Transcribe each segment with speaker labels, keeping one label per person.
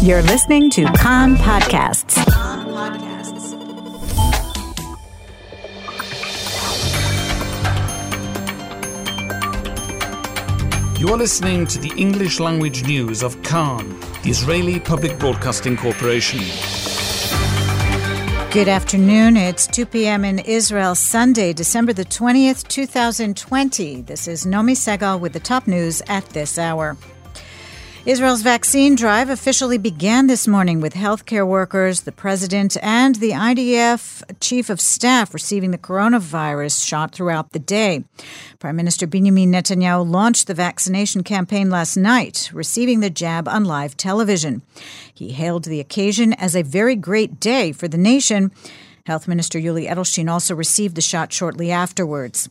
Speaker 1: You're listening to Kan Podcasts.
Speaker 2: You are listening to the English language news of Kan, the Israeli Public Broadcasting Corporation.
Speaker 3: Good afternoon. It's 2 p.m. in Israel, Sunday, December the 20th, 2020. This is Nomi Segal with the top news at this hour. Israel's vaccine drive officially began this morning with healthcare workers, the president, and the IDF chief of staff receiving the coronavirus shot throughout the day. Prime Minister Benjamin Netanyahu launched the vaccination campaign last night, receiving the jab on live television. He hailed the occasion as a very great day for the nation. Health Minister Yuli Edelstein also received the shot shortly afterwards.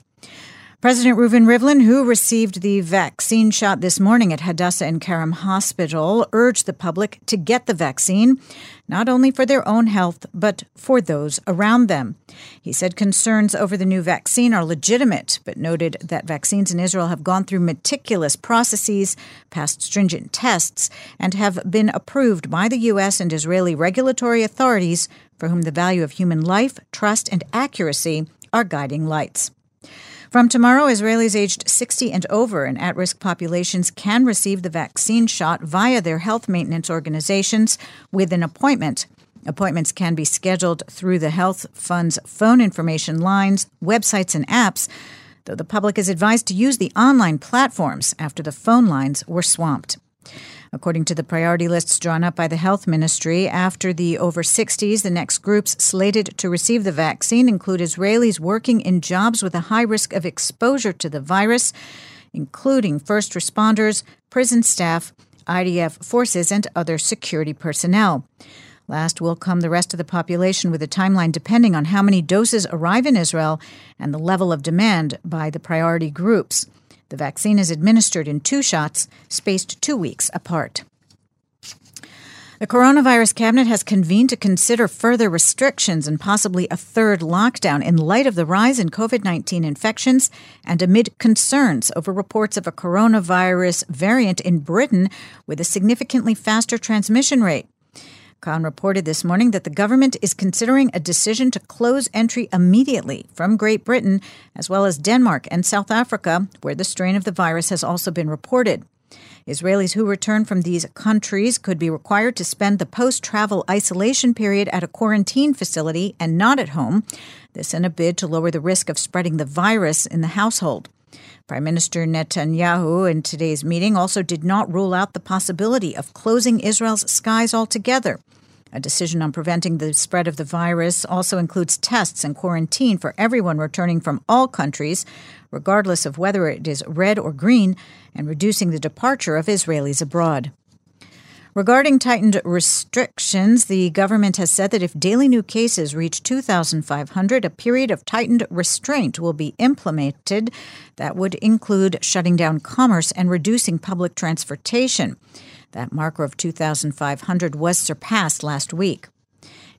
Speaker 3: President Reuven Rivlin, who received the vaccine shot this morning at Hadassah Ein Kerem Hospital, urged the public to get the vaccine, not only for their own health, but for those around them. He said concerns over the new vaccine are legitimate, but noted that vaccines in Israel have gone through meticulous processes, passed stringent tests, and have been approved by the U.S. and Israeli regulatory authorities for whom the value of human life, trust, and accuracy are guiding lights. From tomorrow, Israelis aged 60 and over and at risk populations can receive the vaccine shot via their health maintenance organizations with an appointment. Appointments can be scheduled through the Health Fund's phone information lines, websites, and apps, though the public is advised to use the online platforms after the phone lines were swamped. According to the priority lists drawn up by the Health Ministry, after the over 60s, the next groups slated to receive the vaccine include Israelis working in jobs with a high risk of exposure to the virus, including first responders, prison staff, IDF forces, and other security personnel. Last will come the rest of the population with a timeline depending on how many doses arrive in Israel and the level of demand by the priority groups. The vaccine is administered in two shots, spaced two weeks apart. The coronavirus cabinet has convened to consider further restrictions and possibly a third lockdown in light of the rise in COVID 19 infections and amid concerns over reports of a coronavirus variant in Britain with a significantly faster transmission rate. Kan reported this morning that the government is considering a decision to close entry immediately from Great Britain, as well as Denmark and South Africa, where the strain of the virus has also been reported. Israelis who return from these countries could be required to spend the post travel isolation period at a quarantine facility and not at home. This in a bid to lower the risk of spreading the virus in the household. Prime Minister Netanyahu in today's meeting also did not rule out the possibility of closing Israel's skies altogether. A decision on preventing the spread of the virus also includes tests and quarantine for everyone returning from all countries, regardless of whether it is red or green, and reducing the departure of Israelis abroad. Regarding tightened restrictions, the government has said that if daily new cases reach 2,500, a period of tightened restraint will be implemented. That would include shutting down commerce and reducing public transportation. That marker of 2,500 was surpassed last week.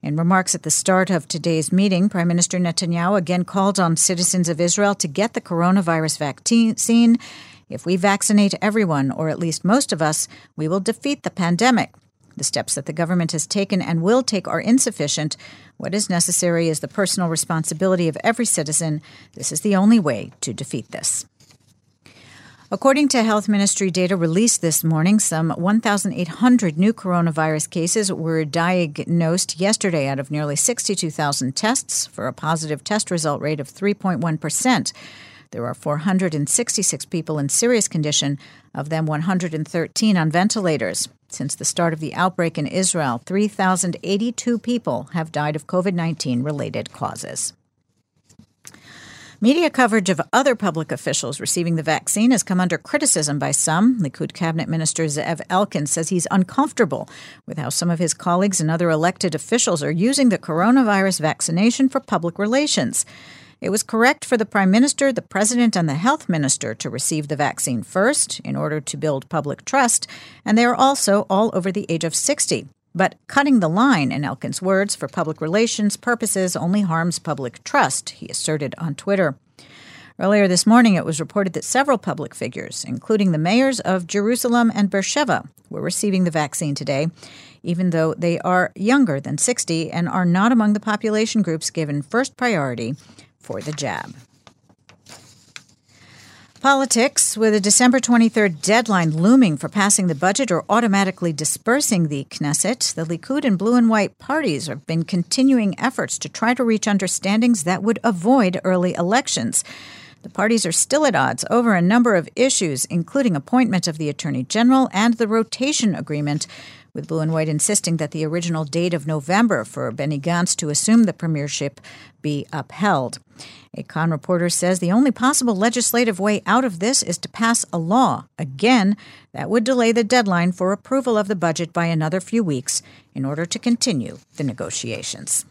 Speaker 3: In remarks at the start of today's meeting, Prime Minister Netanyahu again called on citizens of Israel to get the coronavirus vaccine if we vaccinate everyone, or at least most of us, we will defeat the pandemic. The steps that the government has taken and will take are insufficient. What is necessary is the personal responsibility of every citizen. This is the only way to defeat this. According to Health Ministry data released this morning, some 1,800 new coronavirus cases were diagnosed yesterday out of nearly 62,000 tests for a positive test result rate of 3.1 percent. There are 466 people in serious condition, of them 113 on ventilators. Since the start of the outbreak in Israel, 3,082 people have died of COVID 19 related causes. Media coverage of other public officials receiving the vaccine has come under criticism by some. Likud cabinet minister Ze'ev Elkin says he's uncomfortable with how some of his colleagues and other elected officials are using the coronavirus vaccination for public relations. It was correct for the Prime Minister, the President, and the Health Minister to receive the vaccine first in order to build public trust, and they are also all over the age of 60. But cutting the line, in Elkin's words, for public relations purposes only harms public trust, he asserted on Twitter. Earlier this morning, it was reported that several public figures, including the mayors of Jerusalem and Beersheba, were receiving the vaccine today, even though they are younger than 60 and are not among the population groups given first priority for the jab. Politics, with a December 23rd deadline looming for passing the budget or automatically dispersing the Knesset, the Likud and blue and white parties have been continuing efforts to try to reach understandings that would avoid early elections. The parties are still at odds over a number of issues, including appointment of the Attorney General and the rotation agreement, with Blue and White insisting that the original date of November for Benny Gantz to assume the premiership be upheld. A Kan reporter says the only possible legislative way out of this is to pass a law. Again, that would delay the deadline for approval of the budget by another few weeks in order to continue the negotiations.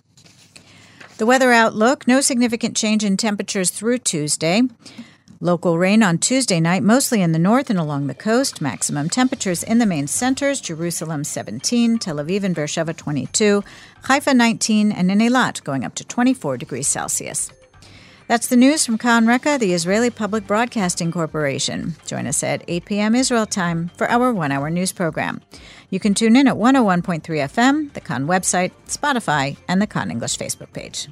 Speaker 3: The weather outlook no significant change in temperatures through Tuesday. Local rain on Tuesday night, mostly in the north and along the coast. Maximum temperatures in the main centers Jerusalem 17, Tel Aviv and Beersheba 22, Haifa 19, and in Eilat going up to 24 degrees Celsius. That's the news from Kan Reka, the Israeli Public Broadcasting Corporation. Join us at 8 p.m. Israel time for our one hour news program. You can tune in at 101.3 FM, the Kan website, Spotify, and the Kan English Facebook page.